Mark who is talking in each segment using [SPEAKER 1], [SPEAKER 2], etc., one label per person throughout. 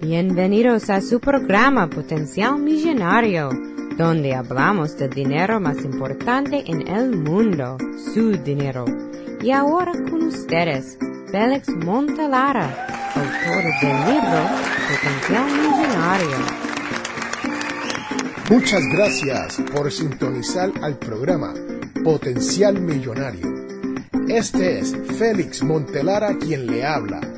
[SPEAKER 1] Bienvenidos a su programa Potencial Millonario, donde hablamos del dinero más importante en el mundo, su dinero. Y ahora con ustedes, Félix Montelara, autor del libro Potencial Millonario.
[SPEAKER 2] Muchas gracias por sintonizar al programa Potencial Millonario. Este es Félix Montelara quien le habla.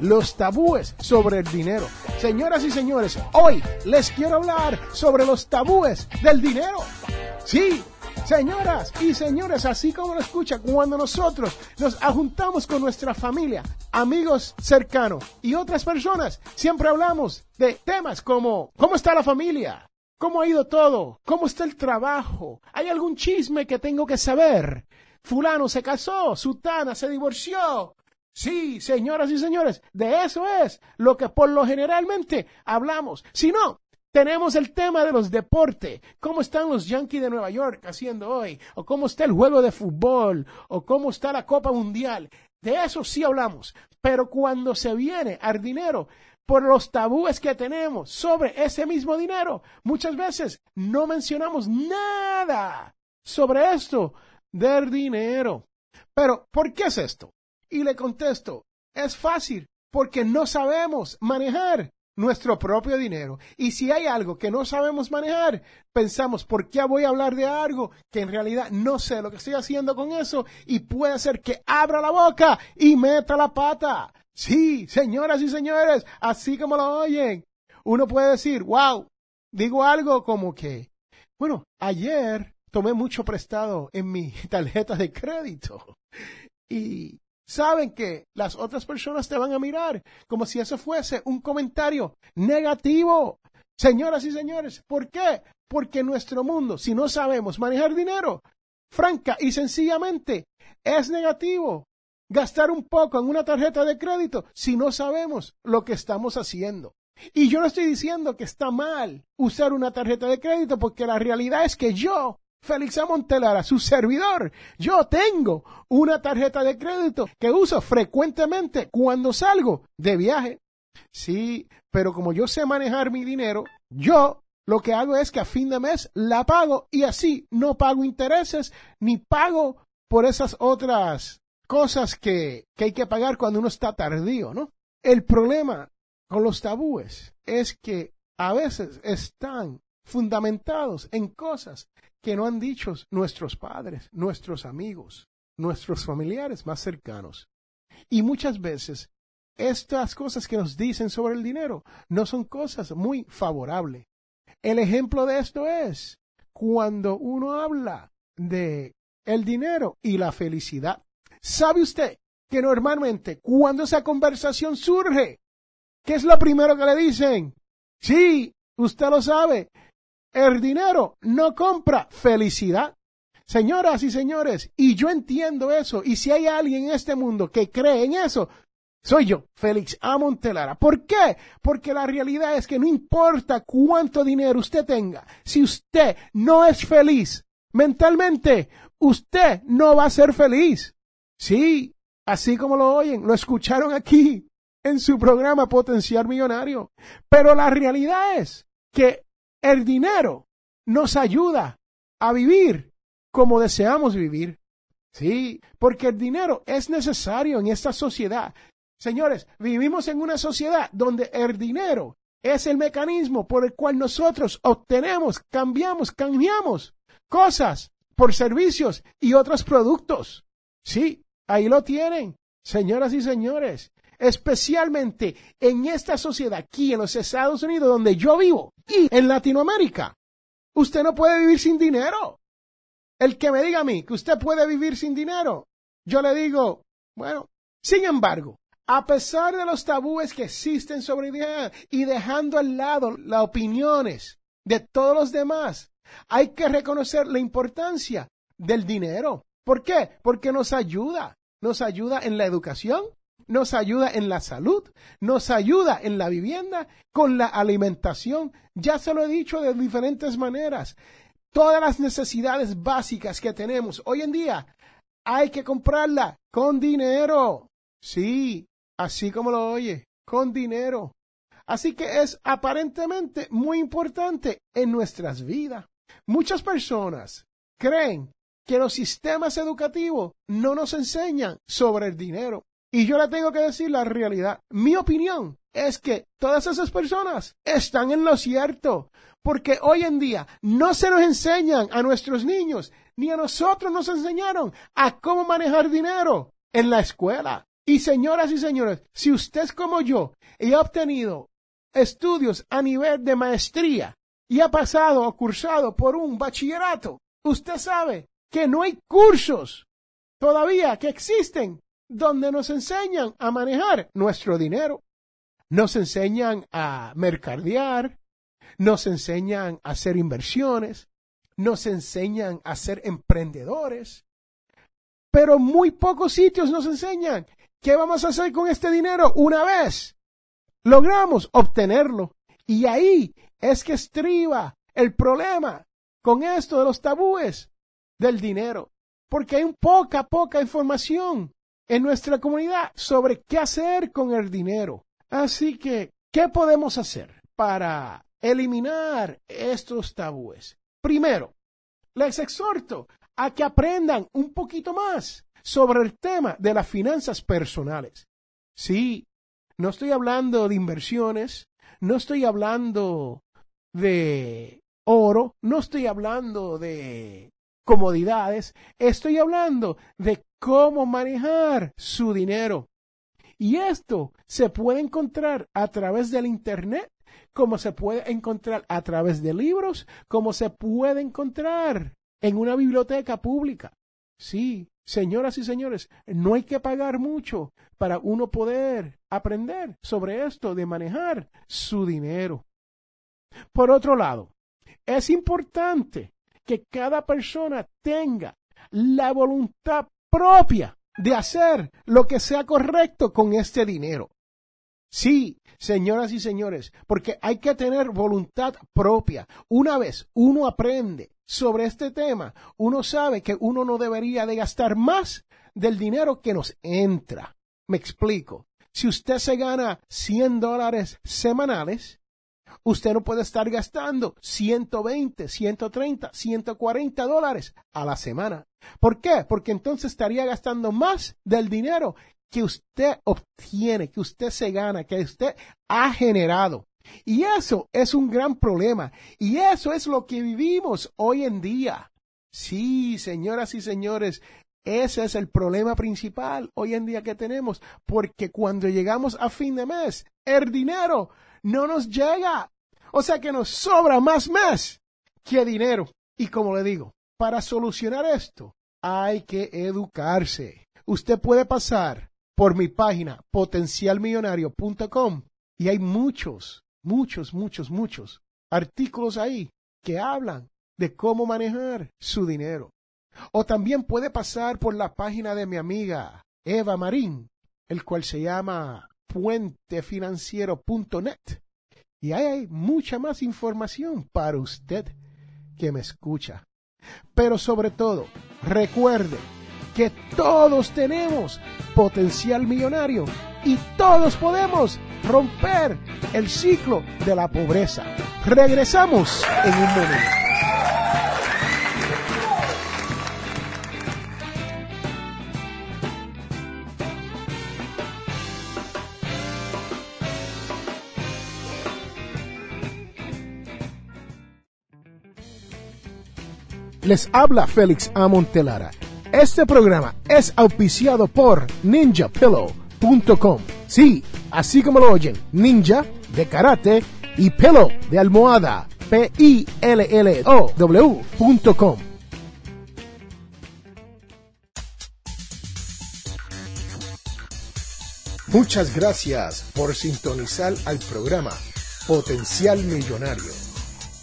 [SPEAKER 2] Los tabúes sobre el dinero. Señoras y señores, hoy les quiero hablar sobre los tabúes del dinero. Sí, Señoras y señores, así como lo escucha, cuando nosotros nos juntamos con nuestra familia, amigos cercanos y otras personas, siempre hablamos de temas como ¿cómo está la familia? ¿Cómo ha ido todo? ¿Cómo está el trabajo? ¿Hay algún chisme que tengo que saber? Fulano se casó, Sutana se divorció. Sí, señoras y señores, de eso es lo que por lo generalmente hablamos. Si no, tenemos el tema de los deportes. ¿Cómo están los Yankees de Nueva York haciendo hoy? ¿O cómo está el juego de fútbol? ¿O cómo está la Copa Mundial? De eso sí hablamos. Pero cuando se viene al dinero, por los tabúes que tenemos sobre ese mismo dinero, muchas veces no mencionamos nada sobre esto del dinero. Pero, ¿por qué es esto? Y le contesto, es fácil, porque no sabemos manejar nuestro propio dinero. Y si hay algo que no sabemos manejar, pensamos, ¿por qué voy a hablar de algo que en realidad no sé lo que estoy haciendo con eso? Y puede ser que abra la boca y meta la pata. Sí, señoras y señores, así como lo oyen. Uno puede decir, wow, digo algo como que, bueno, ayer tomé mucho prestado en mi tarjeta de crédito. Y saben que las otras personas te van a mirar como si eso fuese un comentario negativo. Señoras y señores, ¿por qué? Porque nuestro mundo, si no sabemos manejar dinero, franca y sencillamente es negativo gastar un poco en una tarjeta de crédito si no sabemos lo que estamos haciendo. Y yo no estoy diciendo que está mal usar una tarjeta de crédito porque la realidad es que yo Félix Amontelara, su servidor. Yo tengo una tarjeta de crédito que uso frecuentemente cuando salgo de viaje. Sí, pero como yo sé manejar mi dinero, yo lo que hago es que a fin de mes la pago y así no pago intereses ni pago por esas otras cosas que, que hay que pagar cuando uno está tardío, ¿no? El problema con los tabúes es que a veces están fundamentados en cosas que no han dicho nuestros padres, nuestros amigos, nuestros familiares más cercanos. Y muchas veces estas cosas que nos dicen sobre el dinero no son cosas muy favorables. El ejemplo de esto es cuando uno habla de el dinero y la felicidad. ¿Sabe usted que normalmente cuando esa conversación surge, ¿qué es lo primero que le dicen? Sí, usted lo sabe, el dinero no compra felicidad. Señoras y señores, y yo entiendo eso, y si hay alguien en este mundo que cree en eso, soy yo, Félix Amontelara. ¿Por qué? Porque la realidad es que no importa cuánto dinero usted tenga, si usted no es feliz mentalmente, usted no va a ser feliz. Sí, así como lo oyen, lo escucharon aquí en su programa Potencial Millonario. Pero la realidad es que el dinero nos ayuda a vivir como deseamos vivir. Sí, porque el dinero es necesario en esta sociedad. Señores, vivimos en una sociedad donde el dinero es el mecanismo por el cual nosotros obtenemos, cambiamos, cambiamos cosas por servicios y otros productos. Sí, ahí lo tienen, señoras y señores especialmente en esta sociedad aquí en los Estados Unidos donde yo vivo en Latinoamérica. Usted no puede vivir sin dinero. El que me diga a mí que usted puede vivir sin dinero, yo le digo, bueno, sin embargo, a pesar de los tabúes que existen sobre dinero y dejando al lado las opiniones de todos los demás, hay que reconocer la importancia del dinero. ¿Por qué? Porque nos ayuda. Nos ayuda en la educación, nos ayuda en la salud, nos ayuda en la vivienda, con la alimentación. Ya se lo he dicho de diferentes maneras. Todas las necesidades básicas que tenemos hoy en día hay que comprarla con dinero. Sí, así como lo oye, con dinero. Así que es aparentemente muy importante en nuestras vidas. Muchas personas creen que los sistemas educativos no nos enseñan sobre el dinero. Y yo le tengo que decir la realidad. Mi opinión es que todas esas personas están en lo cierto, porque hoy en día no se nos enseñan a nuestros niños, ni a nosotros nos enseñaron a cómo manejar dinero en la escuela. Y señoras y señores, si usted es como yo ha obtenido estudios a nivel de maestría y ha pasado o cursado por un bachillerato, usted sabe que no hay cursos todavía que existen donde nos enseñan a manejar nuestro dinero. Nos enseñan a mercadear, nos enseñan a hacer inversiones, nos enseñan a ser emprendedores, pero muy pocos sitios nos enseñan qué vamos a hacer con este dinero una vez logramos obtenerlo. Y ahí es que estriba el problema con esto de los tabúes del dinero, porque hay poca, poca información en nuestra comunidad sobre qué hacer con el dinero. Así que, ¿qué podemos hacer para eliminar estos tabúes? Primero, les exhorto a que aprendan un poquito más sobre el tema de las finanzas personales. Sí, no estoy hablando de inversiones, no estoy hablando de oro, no estoy hablando de comodidades, estoy hablando de cómo manejar su dinero. Y esto se puede encontrar a través del Internet, como se puede encontrar a través de libros, como se puede encontrar en una biblioteca pública. Sí, señoras y señores, no hay que pagar mucho para uno poder aprender sobre esto de manejar su dinero. Por otro lado, es importante que cada persona tenga la voluntad propia de hacer lo que sea correcto con este dinero. Sí, señoras y señores, porque hay que tener voluntad propia. Una vez uno aprende sobre este tema, uno sabe que uno no debería de gastar más del dinero que nos entra. Me explico. Si usted se gana 100 dólares semanales, usted no puede estar gastando 120, 130, 140 dólares a la semana. ¿Por qué? Porque entonces estaría gastando más del dinero que usted obtiene, que usted se gana, que usted ha generado. Y eso es un gran problema. Y eso es lo que vivimos hoy en día. Sí, señoras y señores, ese es el problema principal hoy en día que tenemos, porque cuando llegamos a fin de mes, el dinero no nos llega. O sea que nos sobra más mes que dinero. Y como le digo, para solucionar esto hay que educarse. Usted puede pasar por mi página potencialmillonario.com y hay muchos, muchos, muchos, muchos artículos ahí que hablan de cómo manejar su dinero. O también puede pasar por la página de mi amiga Eva Marín, el cual se llama puentefinanciero.net. Y ahí hay mucha más información para usted que me escucha. Pero sobre todo, recuerde que todos tenemos potencial millonario y todos podemos romper el ciclo de la pobreza. Regresamos en un momento. Les habla Félix Amon Telara. Este programa es auspiciado por ninjapillow.com. Sí, así como lo oyen, ninja de karate y pillow de almohada. p i l l o w.com. Muchas gracias por sintonizar al programa Potencial Millonario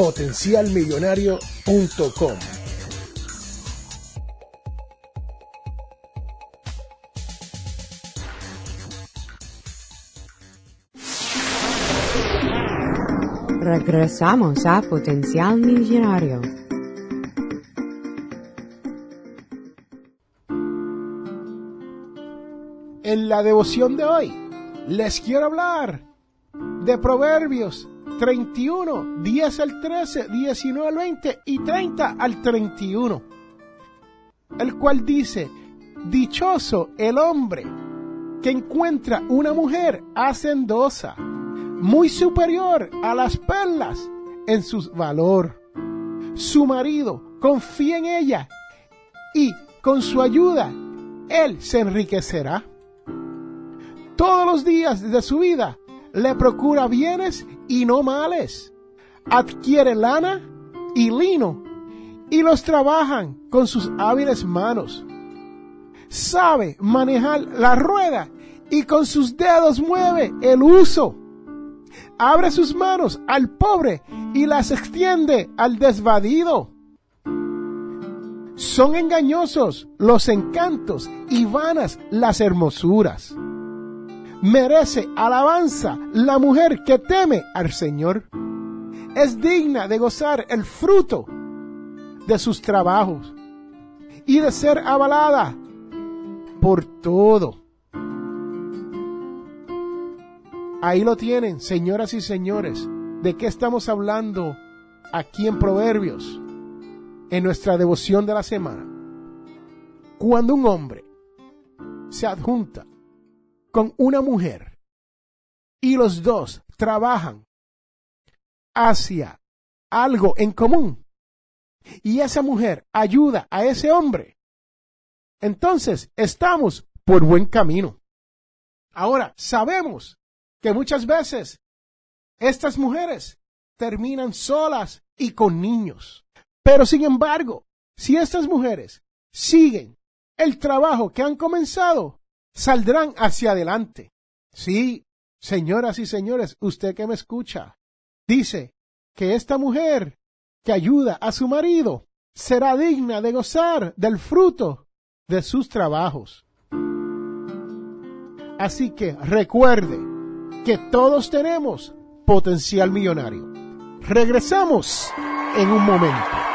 [SPEAKER 2] potencialmillonario.com.
[SPEAKER 1] Regresamos a Potencial Millonario.
[SPEAKER 2] En la devoción de hoy les quiero hablar de Proverbios 31, 10 al 13, 19 al 20 y 30 al 31, el cual dice, Dichoso el hombre que encuentra una mujer hacendosa, muy superior a las perlas en su valor. Su marido confía en ella y con su ayuda él se enriquecerá todos los días de su vida le procura bienes y no males. Adquiere lana y lino y los trabajan con sus hábiles manos. Sabe manejar la rueda y con sus dedos mueve el uso. Abre sus manos al pobre y las extiende al desvadido. Son engañosos los encantos y vanas las hermosuras merece alabanza la mujer que teme al Señor. Es digna de gozar el fruto de sus trabajos y de ser avalada por todo. Ahí lo tienen, señoras y señores. ¿De qué estamos hablando aquí en Proverbios? En nuestra devoción de la semana. Cuando un hombre se adjunta con una mujer y los dos trabajan hacia algo en común y esa mujer ayuda a ese hombre, entonces estamos por buen camino. Ahora, sabemos que muchas veces estas mujeres terminan solas y con niños. Pero sin embargo, si estas mujeres siguen el trabajo que han comenzado, saldrán hacia adelante. Sí, señoras y señores, usted que me escucha, dice que esta mujer que ayuda a su marido será digna de gozar del fruto de sus trabajos. Así que recuerde que todos tenemos potencial millonario. Regresamos en un momento.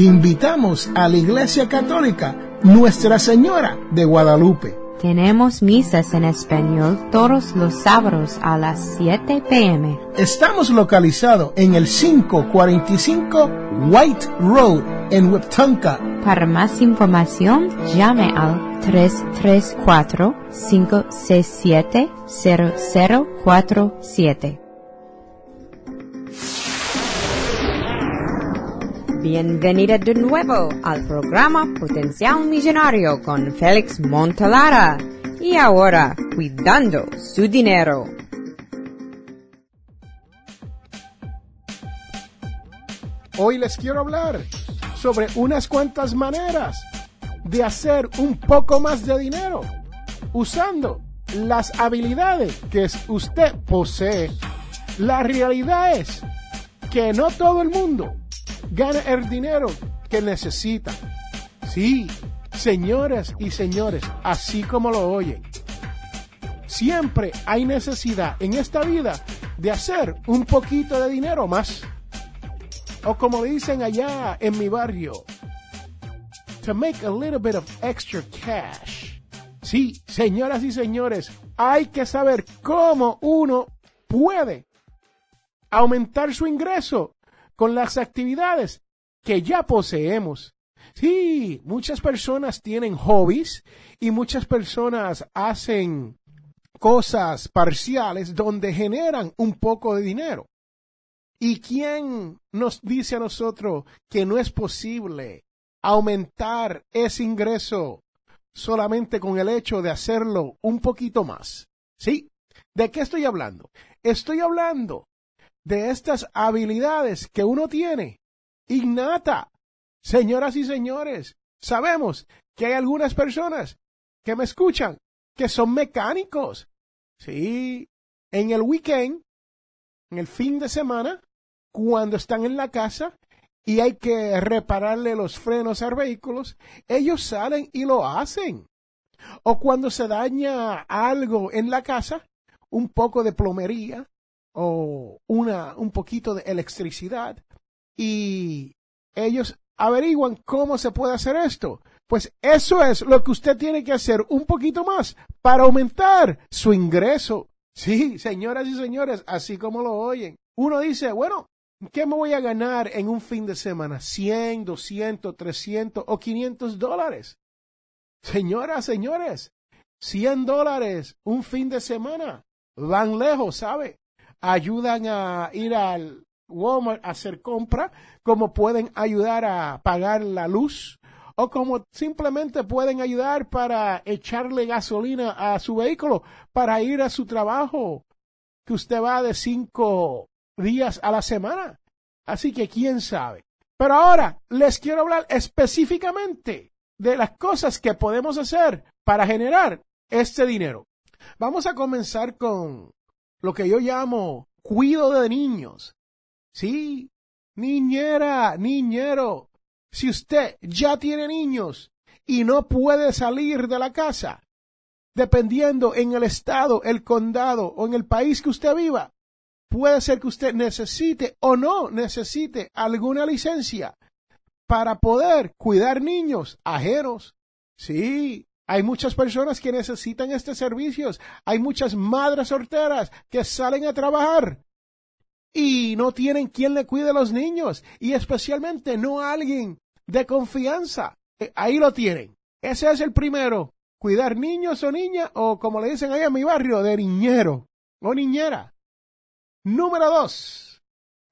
[SPEAKER 2] Te invitamos a la Iglesia Católica Nuestra Señora de Guadalupe.
[SPEAKER 1] Tenemos misas en español todos los sábados a las 7 pm.
[SPEAKER 2] Estamos localizados en el 545 White Road en Wiptonka.
[SPEAKER 1] Para más información, llame al 334-567-0047. Bienvenida de nuevo al programa Potencial Millonario con Félix Montalara. Y ahora, cuidando su dinero.
[SPEAKER 2] Hoy les quiero hablar sobre unas cuantas maneras de hacer un poco más de dinero usando las habilidades que usted posee. La realidad es que no todo el mundo gana el dinero que necesita. Sí, señoras y señores, así como lo oyen. Siempre hay necesidad en esta vida de hacer un poquito de dinero más. O como dicen allá en mi barrio, to make a little bit of extra cash. Sí, señoras y señores, hay que saber cómo uno puede aumentar su ingreso con las actividades que ya poseemos. Sí, muchas personas tienen hobbies y muchas personas hacen cosas parciales donde generan un poco de dinero. ¿Y quién nos dice a nosotros que no es posible aumentar ese ingreso solamente con el hecho de hacerlo un poquito más? ¿Sí? ¿De qué estoy hablando? Estoy hablando de estas habilidades que uno tiene innata. Señoras y señores, sabemos que hay algunas personas que me escuchan que son mecánicos. Sí, en el weekend, en el fin de semana, cuando están en la casa y hay que repararle los frenos a vehículos, ellos salen y lo hacen. O cuando se daña algo en la casa, un poco de plomería o una, un poquito de electricidad y ellos averiguan cómo se puede hacer esto. Pues eso es lo que usted tiene que hacer un poquito más para aumentar su ingreso. Sí, señoras y señores, así como lo oyen. Uno dice, bueno, ¿qué me voy a ganar en un fin de semana? 100, 200, 300 o 500 dólares. Señoras, señores, 100 dólares un fin de semana van lejos, ¿sabe? Ayudan a ir al Walmart a hacer compra, como pueden ayudar a pagar la luz o como simplemente pueden ayudar para echarle gasolina a su vehículo para ir a su trabajo, que usted va de cinco días a la semana. Así que quién sabe. Pero ahora les quiero hablar específicamente de las cosas que podemos hacer para generar este dinero. Vamos a comenzar con lo que yo llamo cuido de niños. Sí, niñera, niñero, si usted ya tiene niños y no puede salir de la casa, dependiendo en el estado, el condado o en el país que usted viva, puede ser que usted necesite o no necesite alguna licencia para poder cuidar niños ajenos. Sí, hay muchas personas que necesitan estos servicios. Hay muchas madres solteras que salen a trabajar y no tienen quien le cuide a los niños y especialmente no alguien de confianza. Eh, ahí lo tienen. Ese es el primero. Cuidar niños o niñas o como le dicen ahí en mi barrio, de niñero o niñera. Número dos.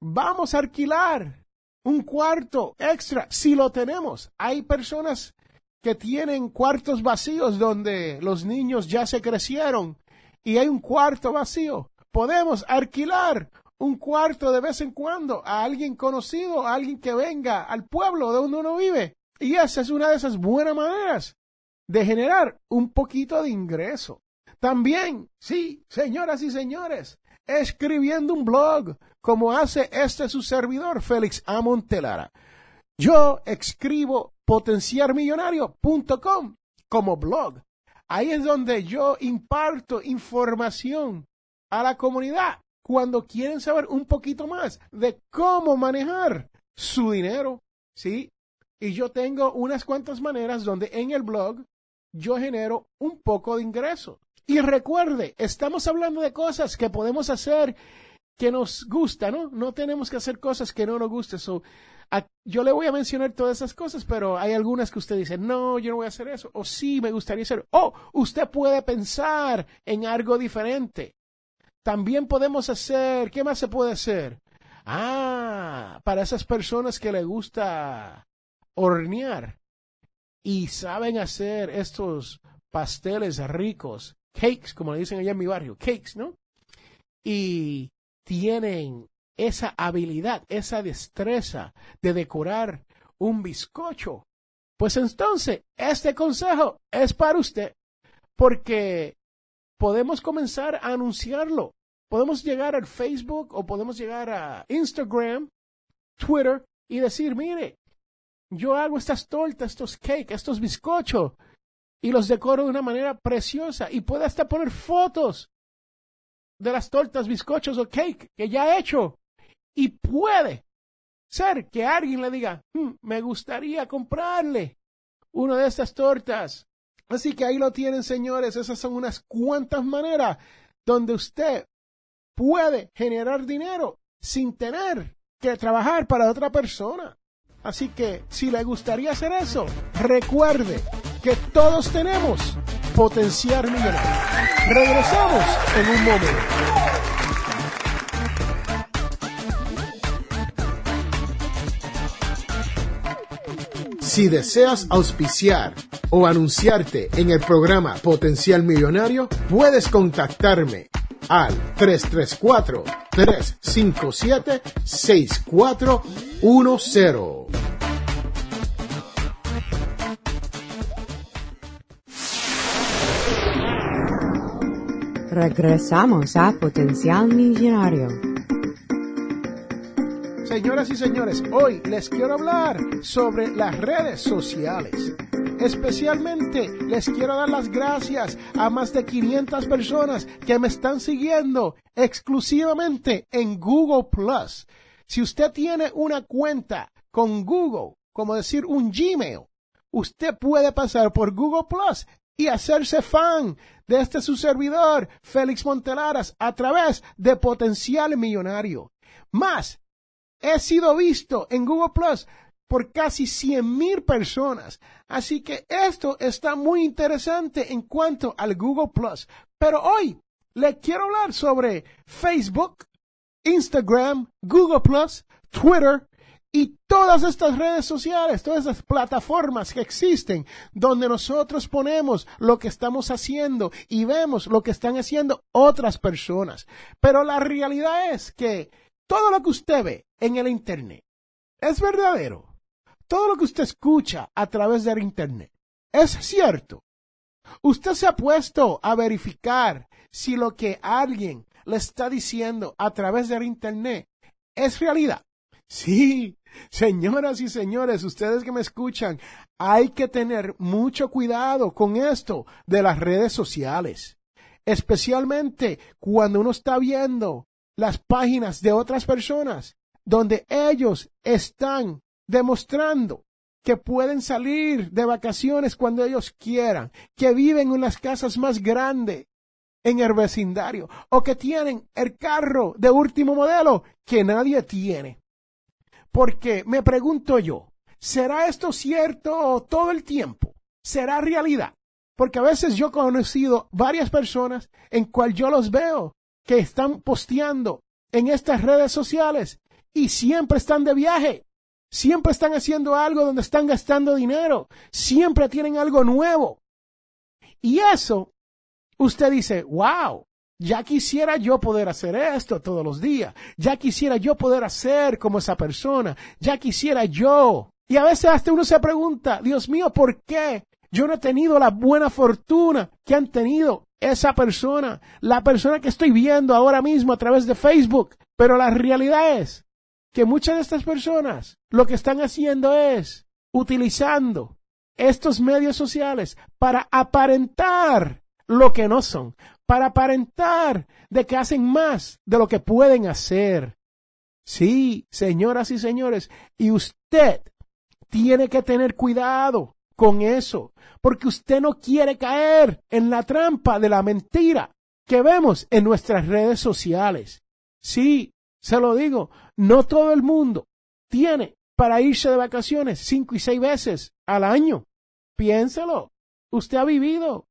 [SPEAKER 2] Vamos a alquilar un cuarto extra si lo tenemos. Hay personas que tienen cuartos vacíos donde los niños ya se crecieron y hay un cuarto vacío. Podemos alquilar un cuarto de vez en cuando a alguien conocido, a alguien que venga al pueblo de donde uno vive. Y esa es una de esas buenas maneras de generar un poquito de ingreso. También, sí, señoras y señores, escribiendo un blog, como hace este su servidor, Félix Amontelara. Yo escribo potenciarmillonario.com como blog. Ahí es donde yo imparto información a la comunidad cuando quieren saber un poquito más de cómo manejar su dinero, ¿sí? Y yo tengo unas cuantas maneras donde en el blog yo genero un poco de ingreso. Y recuerde, estamos hablando de cosas que podemos hacer que nos gusta, ¿no? No tenemos que hacer cosas que no nos gusten. So, yo le voy a mencionar todas esas cosas, pero hay algunas que usted dice, no, yo no voy a hacer eso. O sí, me gustaría hacer. O usted puede pensar en algo diferente. También podemos hacer, ¿qué más se puede hacer? Ah, para esas personas que le gusta hornear y saben hacer estos pasteles ricos, cakes, como le dicen allá en mi barrio, cakes, ¿no? Y tienen esa habilidad, esa destreza de decorar un bizcocho. Pues entonces, este consejo es para usted, porque podemos comenzar a anunciarlo podemos llegar al Facebook o podemos llegar a Instagram, Twitter y decir, mire, yo hago estas tortas, estos cakes, estos bizcochos y los decoro de una manera preciosa y puede hasta poner fotos de las tortas, bizcochos o cake que ya he hecho y puede ser que alguien le diga, hmm, me gustaría comprarle una de estas tortas Así que ahí lo tienen, señores. Esas son unas cuantas maneras donde usted puede generar dinero sin tener que trabajar para otra persona. Así que si le gustaría hacer eso, recuerde que todos tenemos potencial millonario. Regresamos en un momento. Si deseas auspiciar o anunciarte en el programa Potencial Millonario, puedes contactarme al 334-357-6410.
[SPEAKER 1] Regresamos a Potencial Millonario.
[SPEAKER 2] Señoras y señores, hoy les quiero hablar sobre las redes sociales. Especialmente les quiero dar las gracias a más de 500 personas que me están siguiendo exclusivamente en Google Plus. Si usted tiene una cuenta con Google, como decir un Gmail, usted puede pasar por Google Plus y hacerse fan de este su servidor, Félix Montelaras, a través de Potencial Millonario. Más, he sido visto en Google Plus por casi 100 mil personas. Así que esto está muy interesante en cuanto al Google Plus. Pero hoy le quiero hablar sobre Facebook, Instagram, Google Plus, Twitter y todas estas redes sociales, todas estas plataformas que existen donde nosotros ponemos lo que estamos haciendo y vemos lo que están haciendo otras personas. Pero la realidad es que todo lo que usted ve en el Internet es verdadero. Todo lo que usted escucha a través del Internet es cierto. Usted se ha puesto a verificar si lo que alguien le está diciendo a través del Internet es realidad. Sí, señoras y señores, ustedes que me escuchan, hay que tener mucho cuidado con esto de las redes sociales, especialmente cuando uno está viendo las páginas de otras personas donde ellos están demostrando que pueden salir de vacaciones cuando ellos quieran, que viven en las casas más grandes en el vecindario o que tienen el carro de último modelo que nadie tiene. Porque me pregunto yo, ¿será esto cierto todo el tiempo? ¿Será realidad? Porque a veces yo he conocido varias personas en cual yo los veo que están posteando en estas redes sociales y siempre están de viaje. Siempre están haciendo algo donde están gastando dinero. Siempre tienen algo nuevo. Y eso, usted dice, wow, ya quisiera yo poder hacer esto todos los días. Ya quisiera yo poder hacer como esa persona. Ya quisiera yo. Y a veces hasta uno se pregunta, Dios mío, ¿por qué yo no he tenido la buena fortuna que han tenido esa persona, la persona que estoy viendo ahora mismo a través de Facebook. Pero la realidad es que muchas de estas personas lo que están haciendo es utilizando estos medios sociales para aparentar lo que no son, para aparentar de que hacen más de lo que pueden hacer. Sí, señoras y señores, y usted tiene que tener cuidado con eso, porque usted no quiere caer en la trampa de la mentira que vemos en nuestras redes sociales. Sí, se lo digo, no todo el mundo tiene para irse de vacaciones cinco y seis veces al año. Piénselo. Usted ha vivido.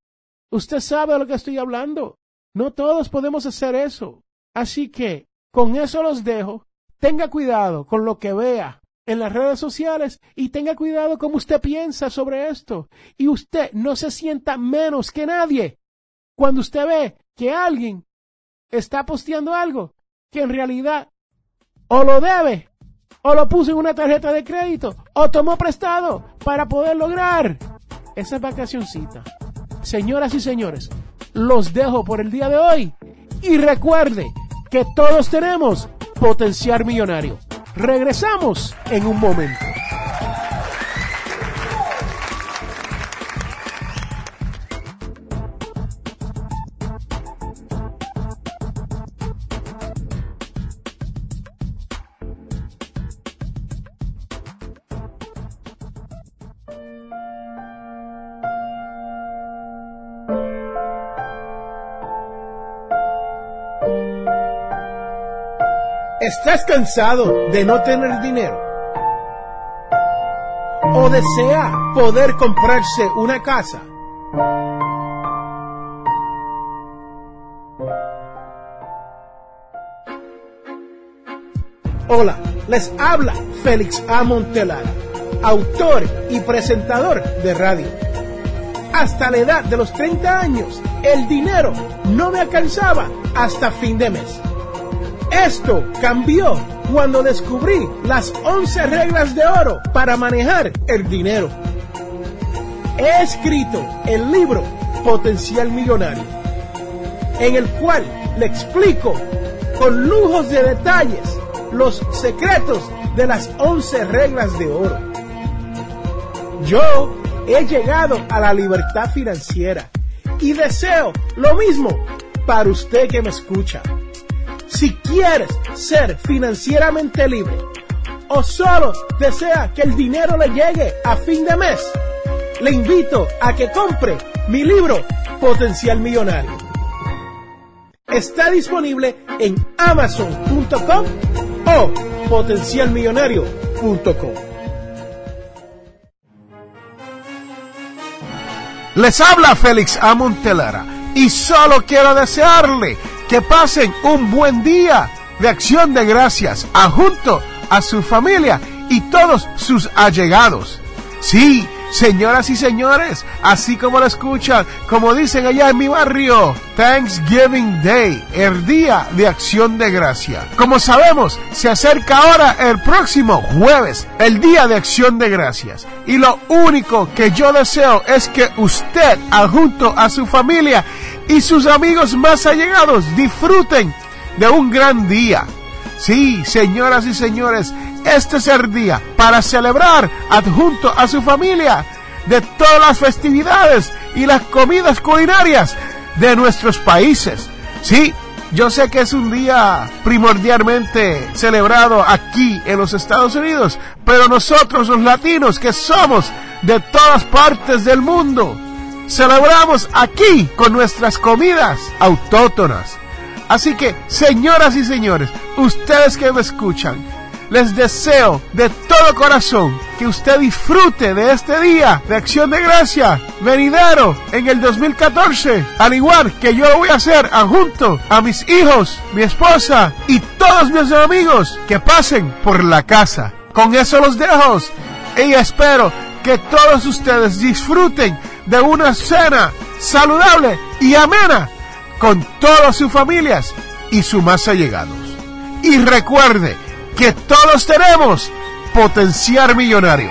[SPEAKER 2] Usted sabe de lo que estoy hablando. No todos podemos hacer eso. Así que con eso los dejo. Tenga cuidado con lo que vea en las redes sociales y tenga cuidado como usted piensa sobre esto. Y usted no se sienta menos que nadie cuando usted ve que alguien está posteando algo que en realidad o lo debe o lo puso en una tarjeta de crédito o tomó prestado para poder lograr esa vacacioncita. Señoras y señores, los dejo por el día de hoy y recuerde que todos tenemos potencial millonario. Regresamos en un momento. ¿Estás cansado de no tener dinero? ¿O desea poder comprarse una casa? Hola, les habla Félix A. Montelara, autor y presentador de radio. Hasta la edad de los 30 años, el dinero no me alcanzaba hasta fin de mes. Esto cambió cuando descubrí las 11 reglas de oro para manejar el dinero. He escrito el libro Potencial Millonario, en el cual le explico con lujos de detalles los secretos de las 11 reglas de oro. Yo he llegado a la libertad financiera y deseo lo mismo para usted que me escucha. Si quieres ser financieramente libre o solo desea que el dinero le llegue a fin de mes, le invito a que compre mi libro Potencial Millonario. Está disponible en amazon.com o potencialmillonario.com. Les habla Félix Amontelara y solo quiero desearle que pasen un buen día de acción de gracias a junto a su familia y todos sus allegados. Sí, Señoras y señores, así como lo escuchan, como dicen allá en mi barrio, Thanksgiving Day, el día de acción de gracia. Como sabemos, se acerca ahora el próximo jueves, el día de acción de gracias. Y lo único que yo deseo es que usted, junto a su familia y sus amigos más allegados, disfruten de un gran día. Sí, señoras y señores, este es el día para celebrar adjunto a su familia de todas las festividades y las comidas culinarias de nuestros países. Sí, yo sé que es un día primordialmente celebrado aquí en los Estados Unidos, pero nosotros los latinos que somos de todas partes del mundo, celebramos aquí con nuestras comidas autóctonas. Así que, señoras y señores, ustedes que me escuchan, les deseo de todo corazón que usted disfrute de este día de acción de gracia venidero en el 2014, al igual que yo lo voy a hacer junto a mis hijos, mi esposa y todos mis amigos que pasen por la casa. Con eso los dejo y espero que todos ustedes disfruten de una cena saludable y amena con todas sus familias y sus más allegados. Y recuerde, que todos tenemos potencial millonario.